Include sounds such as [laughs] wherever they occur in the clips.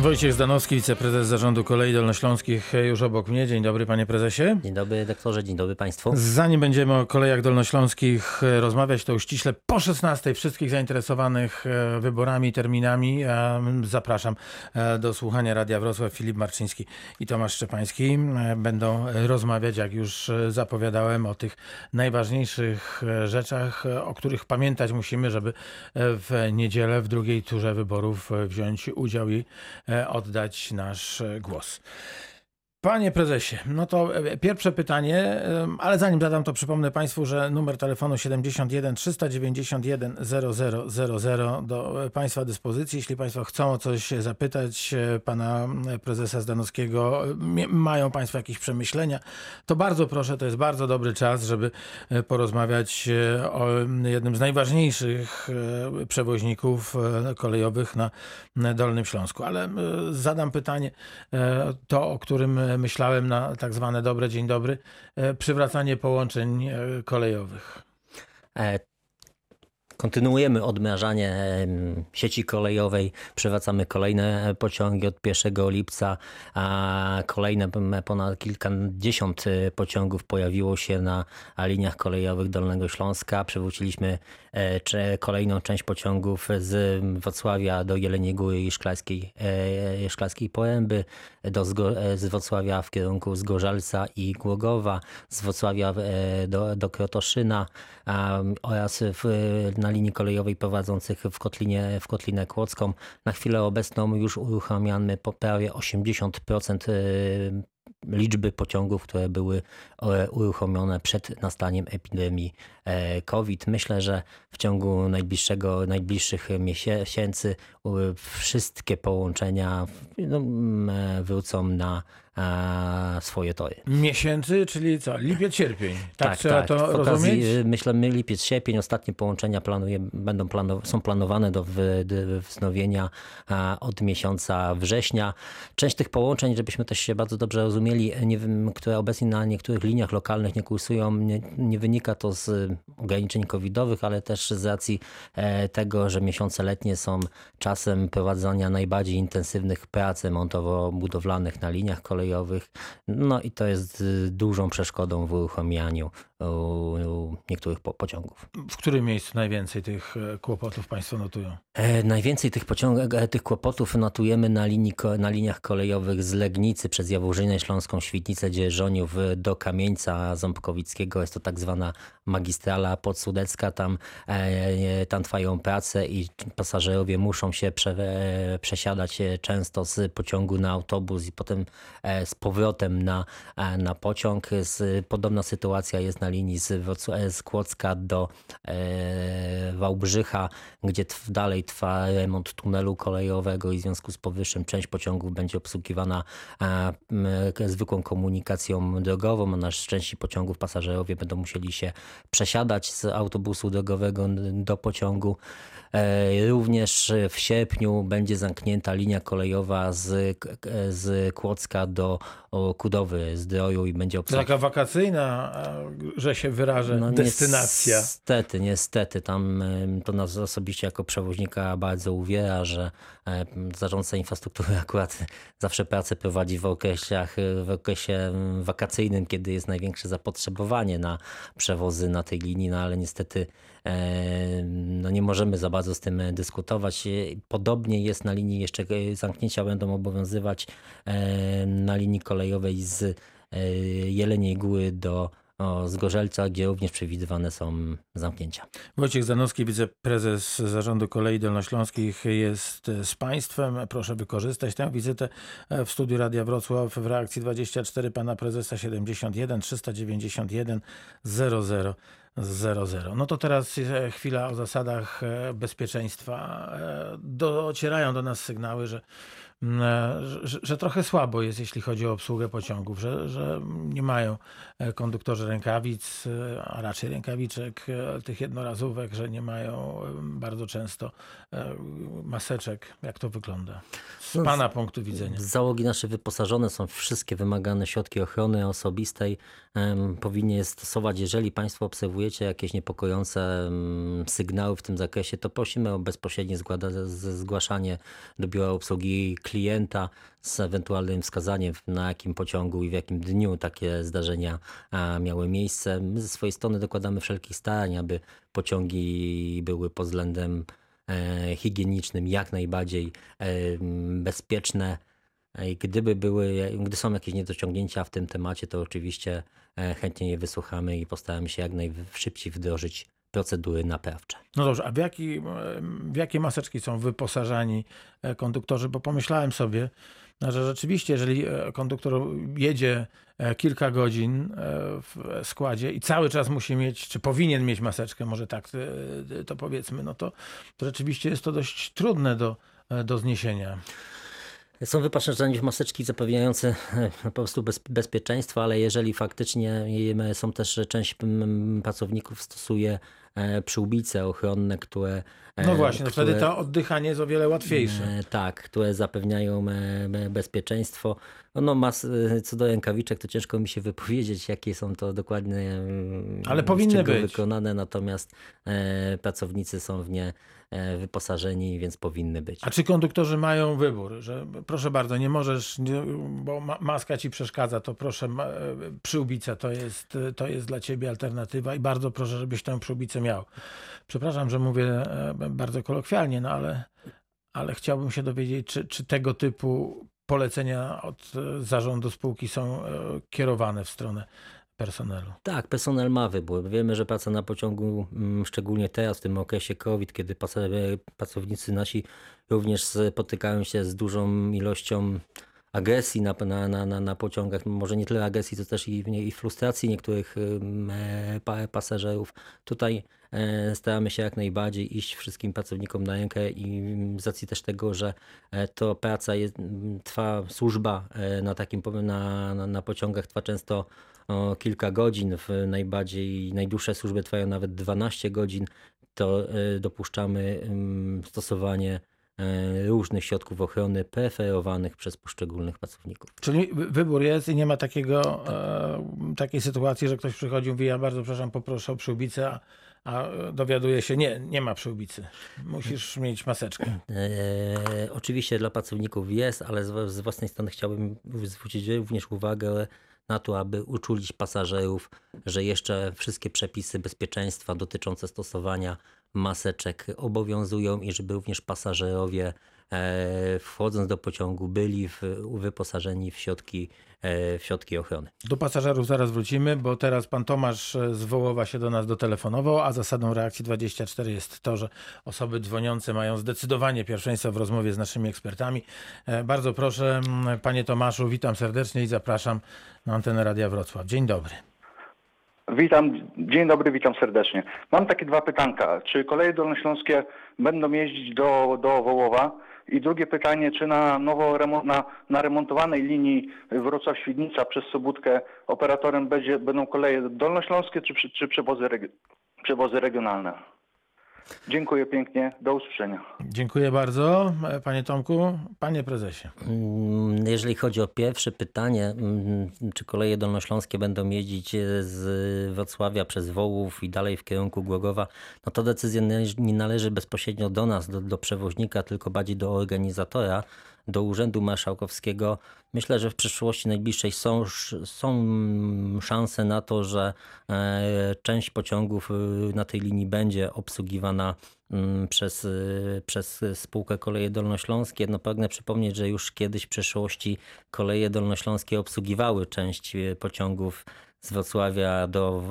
Wojciech Zdanowski, wiceprezes Zarządu Kolei Dolnośląskich, już obok mnie. Dzień dobry, panie prezesie. Dzień dobry, doktorze, dzień dobry państwu. Zanim będziemy o kolejach dolnośląskich e, rozmawiać, to już ściśle po 16 wszystkich zainteresowanych e, wyborami, terminami e, zapraszam do słuchania Radia Wrocław. Filip Marczyński i Tomasz Szczepański będą rozmawiać, jak już zapowiadałem, o tych najważniejszych rzeczach, o których pamiętać musimy, żeby w niedzielę w drugiej turze wyborów wziąć udział i E, oddać nasz e, głos. Panie prezesie, no to e, pierwsze pytanie, ale zanim zadam to przypomnę Państwu, że numer telefonu 71 391 0000 do Państwa dyspozycji. Jeśli Państwo chcą o coś zapytać Pana Prezesa Zdanowskiego, mają Państwo jakieś przemyślenia, to bardzo proszę, to jest bardzo dobry czas, żeby porozmawiać o jednym z najważniejszych przewoźników kolejowych na Dolnym Śląsku. Ale zadam pytanie, to o którym myślałem na tak zwane dobre dzień dobry, e, przywracanie połączeń e, kolejowych. E, kontynuujemy odmrażanie sieci kolejowej, przywracamy kolejne pociągi od 1 lipca, a kolejne ponad kilkadziesiąt pociągów pojawiło się na liniach kolejowych Dolnego Śląska. Przywróciliśmy kolejną część pociągów z Wrocławia do Jeleniej Góry i Szklarskiej, Szklarskiej Poręby do e, z Wrocławia w kierunku Zgorzalca i Głogowa, z Wrocławia e, do, do Krotoszyna oraz w, na linii kolejowej prowadzących w, Kotlinie, w Kotlinę Kłodzką. Na chwilę obecną już uruchamiamy po prawie 80% liczby pociągów, które były e, uruchomione przed nastaniem epidemii e, COVID. Myślę, że w ciągu najbliższego, najbliższych miesięcy wszystkie połączenia no, e, wrócą na swoje tory. Miesięcy, czyli co? Lipiec, sierpień. Tak, tak trzeba tak. to w rozumieć? Okazji, myślę, lipiec, sierpień, ostatnie połączenia planuje, będą planow są planowane do wznowienia od miesiąca września. Część tych połączeń, żebyśmy też się bardzo dobrze rozumieli, nie wiem, które obecnie na niektórych liniach lokalnych nie kursują, nie, nie wynika to z ograniczeń covidowych, ale też z racji e, tego, że miesiące letnie są czasem prowadzenia najbardziej intensywnych prac remontowo-budowlanych na liniach kolejowych, kolejowych. No i to jest y, dużą przeszkodą w uruchomianiu niektórych pociągów. W którym miejscu najwięcej tych e, kłopotów Państwo notują? E, najwięcej tych, pociąg, e, tych kłopotów notujemy na, linii, na liniach kolejowych z Legnicy przez Jaworzynę Śląską, Świdnicę, Dzierżoniów do Kamieńca Ząbkowickiego. Jest to tak zwana magistrala podsudecka. Tam, e, tam trwają prace i pasażerowie muszą się prze, przesiadać często z pociągu na autobus i potem z powrotem na, na pociąg. Podobna sytuacja jest na linii z, z Kłodzka do e, Wałbrzycha, gdzie dalej trwa remont tunelu kolejowego i w związku z powyższym część pociągów będzie obsługiwana zwykłą komunikacją drogową, a na części pociągów pasażerowie będą musieli się przesiadać z autobusu drogowego do pociągu. E, również w sierpniu będzie zamknięta linia kolejowa z, z Kłodzka do Kudowy Zdroju i będzie obsługiwana. Taka wakacyjna, że się wyrażę, no, destynacja. Niestety, niestety. Tam to nas osobiście jako przewoźnika bardzo uwiera, że zarządca infrastruktury [laughs] akurat zawsze pracę prowadzi w okresach, w okresie wakacyjnym, kiedy jest największe zapotrzebowanie na przewozy na tej linii, no ale niestety no nie możemy za bardzo z tym dyskutować. Podobnie jest na linii, jeszcze zamknięcia będą obowiązywać na linii kolejowej z Jeleniej Góry do Zgorzelca, gdzie również przewidywane są zamknięcia. Wojciech Zanowski, wiceprezes Zarządu Kolei Dolnośląskich jest z Państwem. Proszę wykorzystać tę wizytę w studiu Radia Wrocław w reakcji 24 pana prezesa 71 391 00. 00. No to teraz e, chwila o zasadach e, bezpieczeństwa. E, docierają do nas sygnały, że że, że, trochę słabo jest, jeśli chodzi o obsługę pociągów, że, że nie mają e, konduktorzy rękawic, e, a raczej rękawiczek, tych jednorazówek, że nie mają bardzo często maseczek. Jak to wygląda z no, Pana punktu widzenia? Załogi nasze wyposażone są wszystkie wymagane środki ochrony osobistej. Powinni je stosować, jeżeli Państwo obserwujecie jakieś niepokojące mm, sygnały w tym zakresie, to prosimy o bezpośrednie z- zgłaszanie do biura obsługi klienta z ewentualnym wskazaniem, na jakim pociągu i w jakim dniu takie zdarzenia miały miejsce. My ze swojej strony dokładamy wszelkich starań, aby pociągi były pod względem e, higienicznym jak najbardziej e, bezpieczne. E, gdyby były, gdy są jakieś niedociągnięcia w tym temacie, to oczywiście chętnie je wysłuchamy i postaramy się jak najszybciej wdrożyć procedury naprawcze. No dobrze, a w, jaki, w jakie maseczki są wyposażani e, konduktorzy? Bo pomyślałem sobie, no, że rzeczywiście, jeżeli e, konduktor jedzie e, kilka godzin e, w składzie i cały czas musi mieć, czy powinien mieć maseczkę, może tak e, to powiedzmy, no to, to rzeczywiście jest to dość trudne do, e, do zniesienia. Są wyposażeni w maseczki zapewniające e, po prostu bez, bezpieczeństwo, ale jeżeli faktycznie e, są też część pracowników stosuje e, przyłbice ochronne, które. e, No właśnie, no które- wtedy to oddychanie jest o wiele łatwiejsze. E, Tak, które zapewniają e, be- bezpieczeństwo. No, mas, e, co do rękawiczek, to ciężko mi się wypowiedzieć, jakie są to dokładnie mm, Ale powinny być. wykonane, natomiast e, pracownicy są w nie e, wyposażeni, więc powinny być. A czy konduktorzy mają wybór, że proszę bardzo, nie możesz, nie, bo ma, maska ci przeszkadza, to proszę, ma, e, przyłbica to jest, to jest dla ciebie alternatywa i bardzo proszę, żebyś tę przyłbicę miał. Przepraszam, że mówię e, bardzo kolokwialnie, no ale, ale chciałbym się dowiedzieć, czy, czy tego typu polecenia od e, zarządu spółki są e, kierowane w stronę personelu. Tak, personel ma wybór. Wiemy, że praca na pociągu, mm, szczególnie teraz, w tym okresie COVID, kiedy pracownicy nasi również spotykają się z dużą ilością agresji na, na, na, na, pociągach. Może nie tyle agresji, to też i, i frustracji niektórych e, pa- pasażerów. Tutaj e, staramy się jak najbardziej iść wszystkim pracownikom na rękę i mm, z racji też tego, że e, to praca jest, trwa, służba na takim na, na, na pociągach trwa często kilka godzin, w najbardziej, najdłuższe służby trwają nawet 12 godzin, to dopuszczamy stosowanie różnych środków ochrony preferowanych przez poszczególnych pracowników. Czyli wy- wybór jest i nie ma takiego, e, takiej sytuacji, że ktoś przychodzi i mówi, ja bardzo przepraszam, poproszę o przyłbicę, a, a dowiaduje się, nie, nie ma przyłbicy. Musisz mieć maseczkę. E, oczywiście dla pracowników jest, ale z, z własnej strony chciałbym zwrócić również uwagę na to, aby uczulić pasażerów, że jeszcze wszystkie przepisy bezpieczeństwa dotyczące stosowania maseczek obowiązują i żeby również pasażerowie wchodząc do pociągu byli w, wyposażeni w środki, e, w środki ochrony. Do pasażerów zaraz wrócimy, bo teraz pan Tomasz e, z Wołowa się do nas dotelefonował, a zasadą reakcji 24 jest to, że osoby dzwoniące mają zdecydowanie pierwszeństwo w rozmowie z naszymi ekspertami. E, Bardzo proszę, panie Tomaszu, witam serdecznie i zapraszam na antenę Radia Wrocław. Dzień dobry. Witam, dzień dobry, witam serdecznie. Mam takie dwa pytanka. Czy koleje dolnośląskie będą jeździć do, do Wołowa? I drugie pytanie, czy na nowo remo- na, na remontowanej linii Wrocław-Świdnica przez Sobótkę operatorem będzie, będą koleje dolnośląskie czy, czy przewozy, przewozy regionalne? Dziękuję pięknie, do usłyszenia. Dziękuję bardzo, panie Tomku. Panie prezesie. Mm, Jeżeli chodzi o pierwsze pytanie, mm, czy koleje dolnośląskie będą jeździć e, z Wrocławia przez Wołów i dalej w kierunku Głogowa, no to decyzja nie- nie należy bezpośrednio do nas, do, do przewoźnika, tylko bardziej do organizatora, do Urzędu Marszałkowskiego. Myślę, że w przyszłości najbliższej są, są szanse na to, że e, część pociągów y, na tej linii będzie obsługiwana mm, przez, y, przez spółkę Koleje Dolnośląskie. No pragnę przypomnieć, że już kiedyś w przeszłości Koleje Dolnośląskie obsługiwały część y, pociągów z Wrocławia do,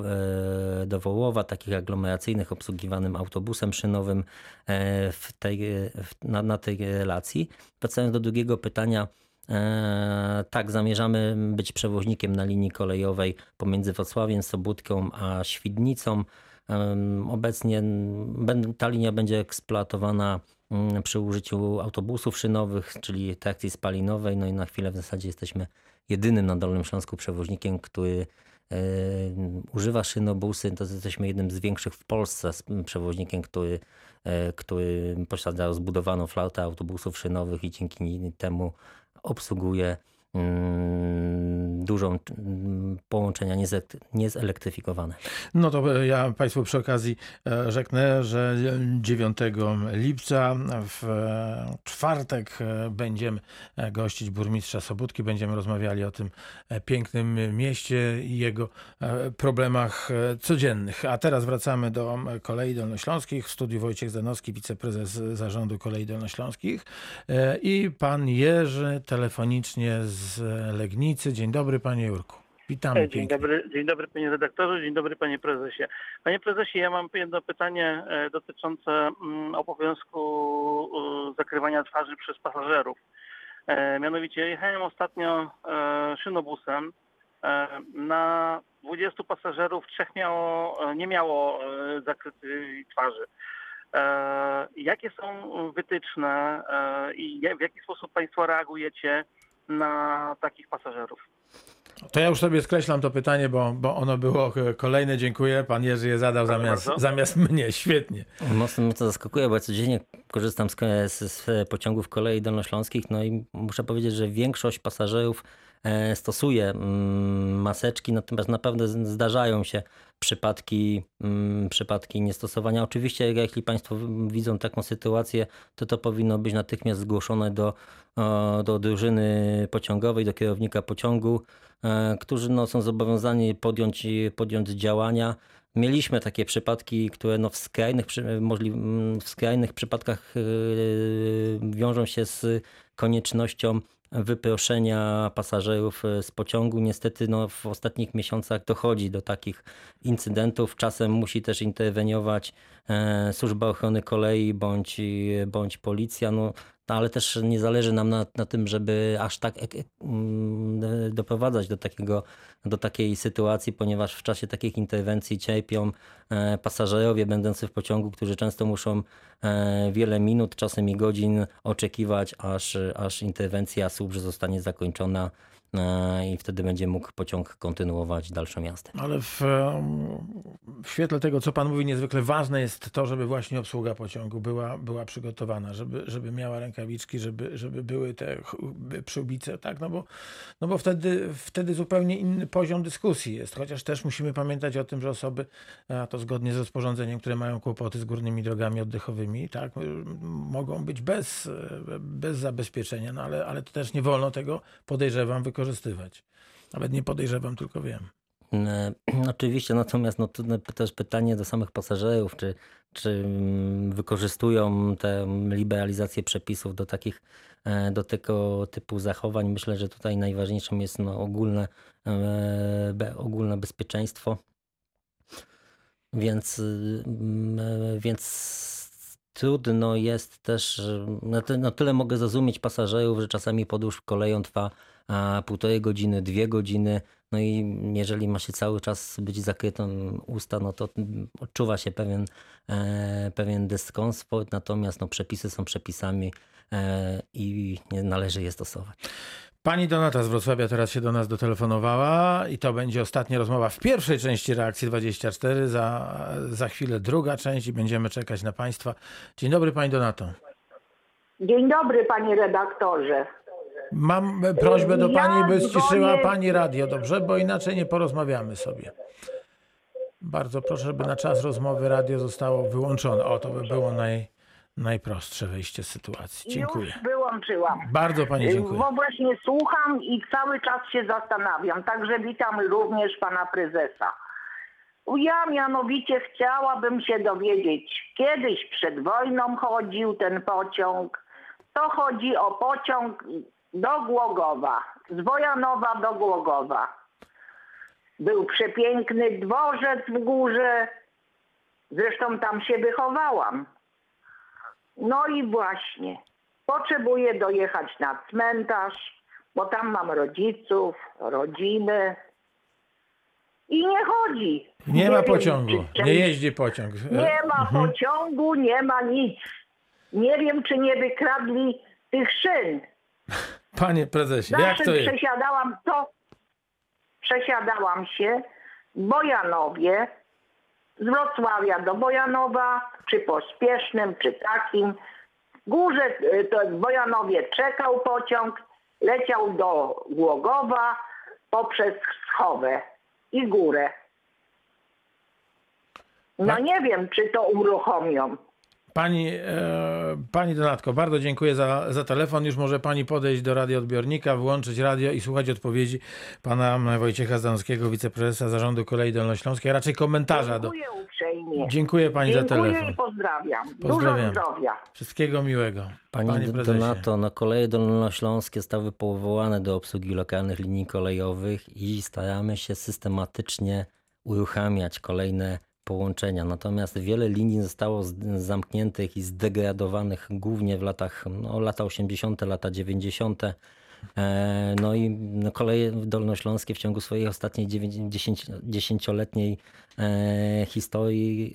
e, do Wołowa, takich aglomeracyjnych, obsługiwanym autobusem szynowym e, w tej, w, na, na tej relacji. Wracając do drugiego pytania, E, tak, zamierzamy być przewoźnikiem na linii kolejowej pomiędzy Wrocławiem, Sobótką a Świdnicą. Obecnie ta linia będzie eksploatowana mm, przy użyciu autobusów szynowych, czyli trakcji spalinowej. No i na chwilę w zasadzie jesteśmy jedynym na Dolnym Śląsku przewoźnikiem, który e, używa szynobusy. To jesteśmy jednym z większych w Polsce przewoźnikiem, który, e, który posiada rozbudowaną flotę autobusów szynowych i dzięki temu obsługuje mm, dużą mm, połączenia niezelektryfikowane. No to e, ja Państwu przy okazji e, rzeknę, że 9 lipca w e, czwartek e, będziemy e, gościć burmistrza Sobótki. Będziemy rozmawiali o tym e, pięknym mieście i jego e, problemach e, codziennych. A teraz wracamy do e, Kolei Dolnośląskich. W studiu Wojciech Zanowski, wiceprezes Zarządu Kolei Dolnośląskich e, i pan Jerzy telefonicznie z Legnicy. Dzień dobry panie Jurku. Witamy Dzień pięknie. dobry, dzień dobry panie redaktorze, dzień dobry panie prezesie. Panie prezesie, ja mam jedno pytanie e, dotyczące mm, obowiązku zakrywania twarzy przez pasażerów. E, Mianowicie jechałem ostatnio e, szynobusem. Na 20 pasażerów trzech miało, nie miało zakrytej twarzy. Jakie są wytyczne i w jaki sposób państwo reagujecie na takich pasażerów? To ja już sobie skreślam to pytanie, bo, bo ono było kolejne. Dziękuję. Pan Jerzy je zadał Proszę zamiast, bardzo. zamiast mnie. Świetnie. Mocno mnie to zaskakuje, bo ja codziennie korzystam z, z, z pociągów kolei dolnośląskich, no i muszę powiedzieć, że większość pasażerów stosuje mm, maseczki, natomiast naprawdę zdarzają się przypadki, mm, przypadki niestosowania. Oczywiście, jeśli Państwo widzą taką sytuację, to to powinno być natychmiast zgłoszone do, e, do drużyny pociągowej, do kierownika pociągu, e, którzy no, są zobowiązani podjąć, podjąć działania. Mieliśmy takie przypadki, które no w, skrajnych, mm, w skrajnych przypadkach yy, wiążą się z koniecznością wyproszenia pasażerów e, z pociągu. Niestety no, w ostatnich miesiącach dochodzi do takich incydentów. Czasem musi też interweniować e, służba ochrony kolei bądź, bądź policja. No, no, ale też nie zależy nam na, na tym, żeby aż tak mm, doprowadzać do, takiego, do takiej sytuacji, ponieważ w czasie takich interwencji cierpią e, pasażerowie będący w pociągu, którzy często muszą e, wiele minut, czasem i godzin oczekiwać, aż, aż interwencja służb zostanie zakończona e, i wtedy będzie mógł pociąg kontynuować dalszą jazdę. Ale w, w świetle tego, co pan mówi, niezwykle ważne jest to, żeby właśnie obsługa pociągu była, była przygotowana, żeby, żeby miała rękawiczki, żeby, żeby były te przyłbice, tak? No bo, no bo wtedy, wtedy zupełnie inny poziom dyskusji jest. Chociaż też musimy pamiętać o tym, że osoby, a to zgodnie z rozporządzeniem, które mają kłopoty z górnymi drogami oddechowymi, tak, mogą być bez, e, bez zabezpieczenia, no ale, ale to też nie wolno tego, podejrzewam, wykorzystywać. Nawet nie podejrzewam, tylko wiem. E, [clears throat] Oczywiście, natomiast no, to też pytanie do samych pasażerów, czy, czy mm, wykorzystują tę liberalizację przepisów do takich, e, do tego typu zachowań. Myślę, że tutaj najważniejszym jest no, ogólne, e, be, ogólne bezpieczeństwo. Więc, mm, więc trudno jest też, na, ty, na tyle mogę zrozumieć pasażerów, że czasami podróż koleją trwa a, półtorej godziny, dwie godziny. No i jeżeli ma się cały czas być zakrytą usta, no to odczuwa się pewien, e, pewien dyskomfort, natomiast no, przepisy są przepisami e, i nie należy je stosować. Pani Donata z Wrocławia teraz się do nas dotelefonowała i to będzie ostatnia rozmowa w pierwszej części Reakcji 24. Za, za chwilę druga część i będziemy czekać na Państwa. Dzień dobry Pani Donato. Dzień dobry, panie redaktorze. Mam prośbę do Pani, by ściszyła Pani radio, dobrze? Bo inaczej nie porozmawiamy sobie. Bardzo proszę, żeby na czas rozmowy radio zostało wyłączone. O, to by było naj, najprostsze wyjście z sytuacji. Dziękuję. Już wyłączyłam. Bardzo Pani dziękuję. Bo właśnie słucham i cały czas się zastanawiam. Także witam również pana prezesa. Ja mianowicie chciałabym się dowiedzieć, kiedyś przed wojną chodził ten pociąg. To chodzi o pociąg do Głogowa, z Wojanowa do Głogowa. Był przepiękny dworzec w górze. Zresztą tam się wychowałam. No i właśnie, potrzebuję dojechać na cmentarz, bo tam mam rodziców, rodziny. I nie chodzi. Nie ma wiem, pociągu, czy- nie jeździ pociąg. Nie ma pociągu, nie ma nic. Nie wiem, czy nie wykradli tych szyn. Panie prezesie, jak to jest? przesiadałam to, przesiadałam się w Bojanowie, z Wrocławia do Bojanowa, czy pospiesznym, czy takim. W górze y, to w Bojanowie czekał pociąg, leciał do Głogowa poprzez Schowę i górę. No Pa- nie wiem, czy to uruchomią. Pani, e, pani Donatko, bardzo dziękuję za, za telefon. Już może pani podejść do radioodbiornika, włączyć radio i słuchać odpowiedzi pana Wojciecha Zdanowskiego, wiceprezesa Zarządu Kolei Dolnośląskiej, a raczej komentarza do... Dziękuję uprzejmie. Dziękuję pani za Dziękuję telefon. i pozdrawiam. Pozdrawiam. Dużo zdrowia. Wszystkiego miłego. Pani Panie prezesie. Donato, no koleje dolnośląskie zostały powołane do obsługi lokalnych linii kolejowych i staramy się systematycznie uruchamiać kolejne połączenia. Natomiast wiele linii zostało zamkniętych i zdegradowanych głównie w latach, no, lata 80., lata 90. E, No i no, koleje dolnośląskie w ciągu swojej ostatniej 10-letniej e, historii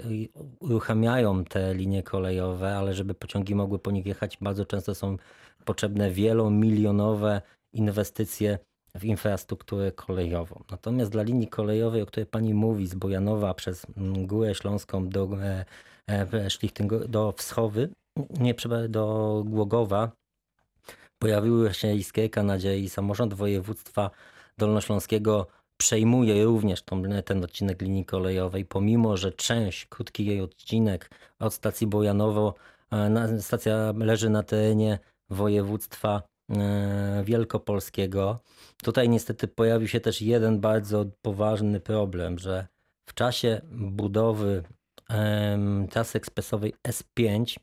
uruchamiają te linie kolejowe, ale żeby pociągi mogły po nich jechać, bardzo często są potrzebne wielomilionowe inwestycje w infrastrukturę kolejową. Natomiast dla linii kolejowej, o której pani mówi, z Bojanowa przez mm, Górę Śląską do, e, e, do Wschowy, nie, do Głogowa, pojawiły się iskierka nadziei. Samorząd województwa dolnośląskiego przejmuje również tą, ten odcinek linii kolejowej, pomimo że część, krótki jej odcinek od stacji Bojanowo, e, stacja leży na terenie województwa wielkopolskiego. Tutaj niestety pojawił się też jeden bardzo poważny problem, że w czasie budowy trasy ekspresowej S5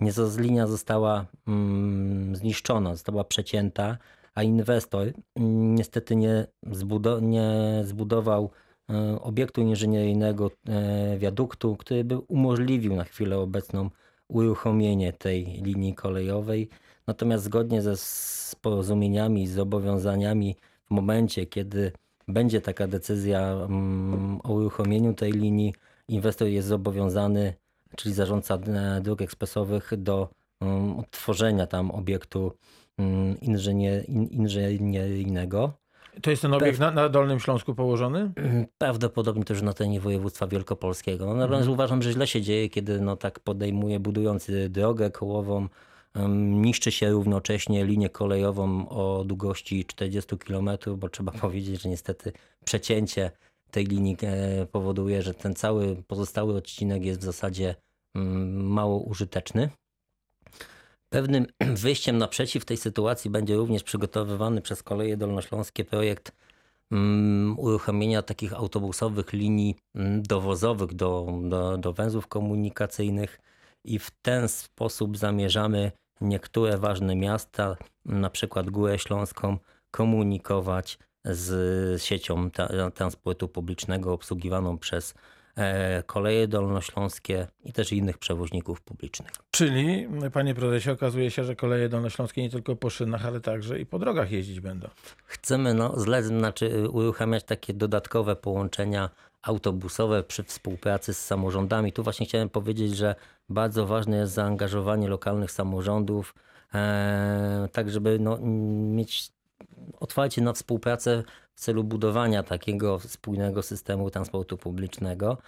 nie z linia została mm, zniszczona, została przecięta, a inwestor mm, niestety nie, zbudo- nie zbudował e, obiektu inżynieryjnego e, wiaduktu, który by umożliwił na chwilę obecną uruchomienie tej linii kolejowej. Natomiast zgodnie ze porozumieniami i zobowiązaniami w momencie, kiedy będzie taka decyzja mm, o uruchomieniu tej linii, inwestor jest zobowiązany, czyli zarządca e, dróg ekspresowych, do mm, odtworzenia tam obiektu mm, inżynier, in, inżynieryjnego. To jest ten obiekt na, na Dolnym Śląsku położony? Prawdopodobnie też na terenie województwa wielkopolskiego. No, natomiast uważam, że źle się dzieje, kiedy no, tak podejmuje budujący drogę kołową, niszczy się równocześnie linię kolejową o długości 40 km, bo trzeba [laughs] powiedzieć, że niestety przecięcie tej linii e, powoduje, że ten cały pozostały odcinek jest w zasadzie mm, mało użyteczny. Pewnym [clears throat] wyjściem naprzeciw tej sytuacji będzie również przygotowywany przez Koleje Dolnośląskie projekt mm, uruchomienia takich autobusowych linii mm, dowozowych do, do, do węzłów komunikacyjnych i w ten sposób zamierzamy niektóre ważne miasta, na przykład Górę Śląską, komunikować z siecią transportu publicznego obsługiwaną przez e, koleje dolnośląskie i też innych przewoźników publicznych. Czyli, panie prezesie, okazuje się, że koleje dolnośląskie nie tylko po szynach, ale także i po drogach jeździć będą. Chcemy no, zle, znaczy uruchamiać takie dodatkowe połączenia autobusowe przy współpracy z samorządami. Tu właśnie chciałem powiedzieć, że bardzo ważne jest zaangażowanie lokalnych samorządów, e, tak żeby no, mieć otwarcie na współpracę w celu budowania takiego spójnego systemu transportu publicznego.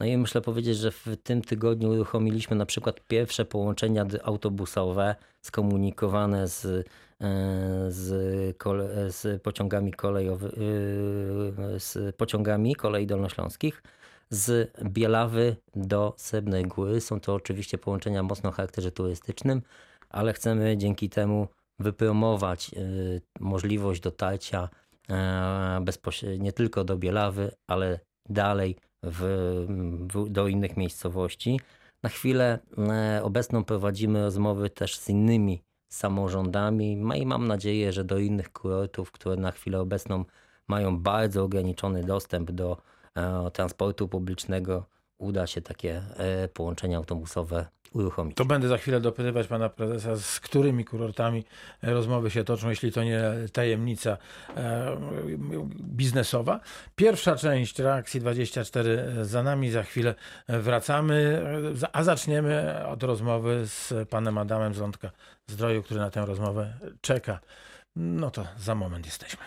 No i myślę powiedzieć, że w tym tygodniu uruchomiliśmy na przykład pierwsze połączenia autobusowe skomunikowane z, e, z, kole, z pociągami kolejowymi, z pociągami kolei dolnośląskich z Bielawy do Srebrnej Góry. Są to oczywiście połączenia mocno o charakterze turystycznym, ale chcemy dzięki temu wypromować y, możliwość dotarcia e, bezpośrednio nie tylko do Bielawy, ale dalej w, w, do innych miejscowości. Na chwilę e, obecną prowadzimy rozmowy też z innymi samorządami i mam nadzieję, że do innych kurortów, które na chwilę obecną mają bardzo ograniczony dostęp do e, transportu publicznego, uda się takie e, połączenia autobusowe uruchomić. To będę za chwilę dopytywać pana prezesa, z którymi kurortami rozmowy się toczą, jeśli to nie tajemnica e, biznesowa. Pierwsza część reakcji 24 za nami, za chwilę wracamy, a zaczniemy od rozmowy z panem Adamem z Zdroju, który na tę rozmowę czeka. No to za moment jesteśmy.